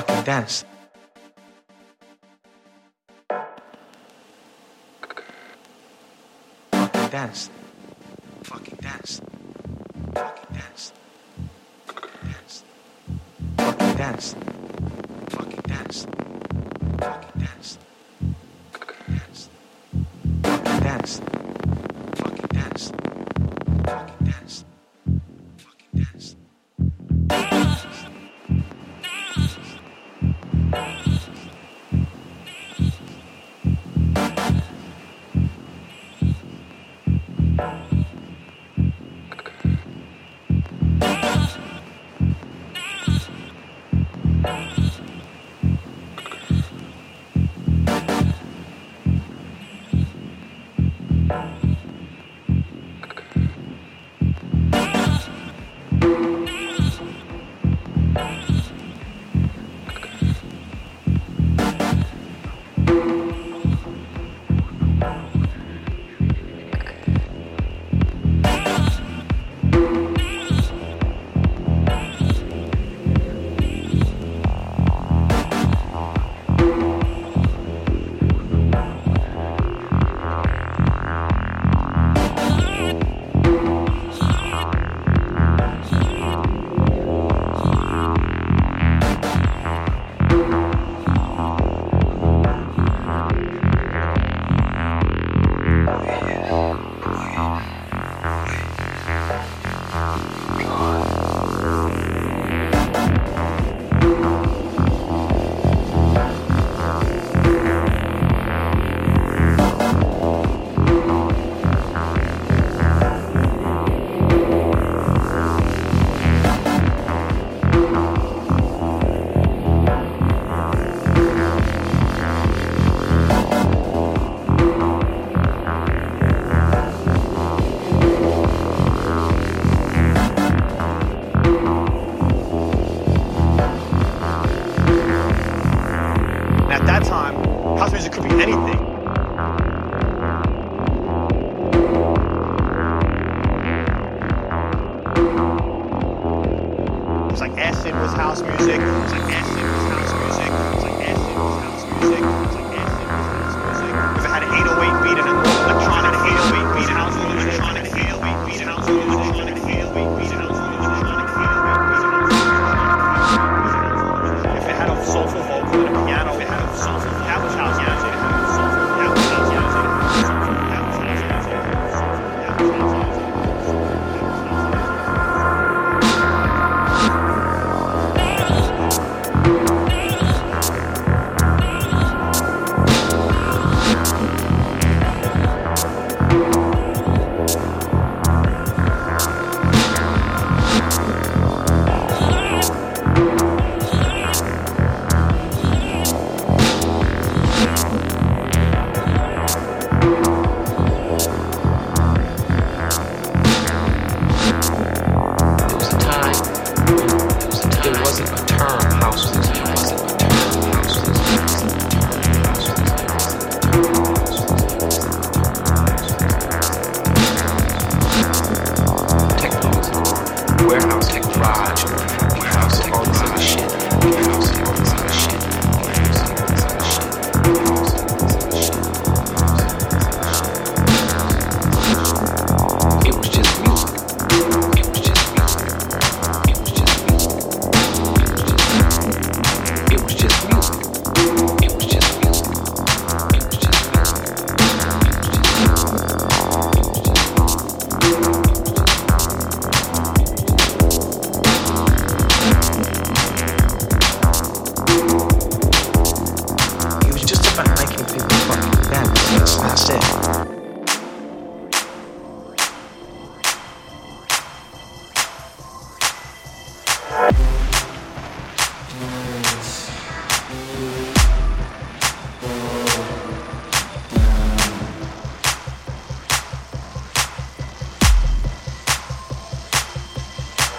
fucking dance. Fucking dance. Fucking dance. Fucking dance. Fucking dance. Fucking dance. Fucking dance. Fucking dance. Fucking dance. Fucking dance.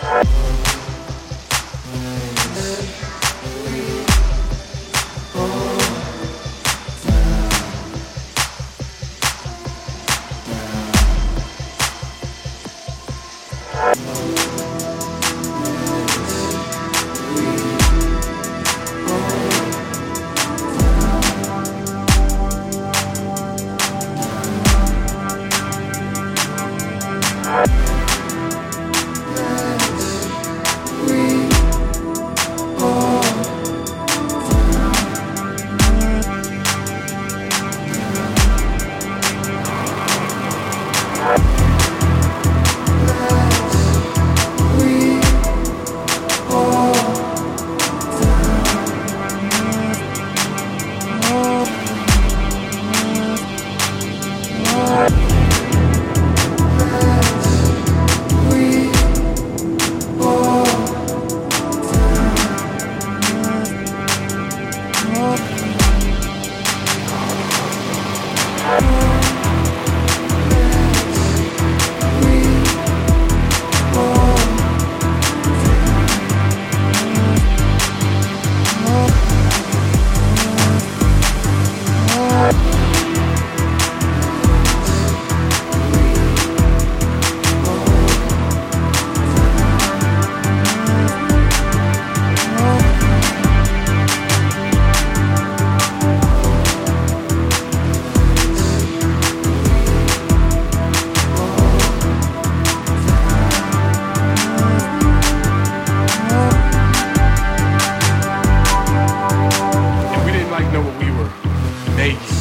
Bye. States.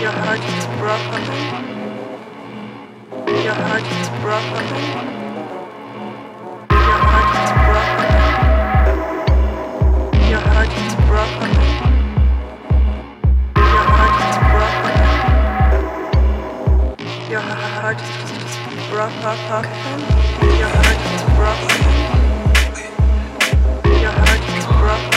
Your heart is broken. Your heart is broken. Your heart is broken. Your heart is broken. Your heart is broken. Your heart is broken.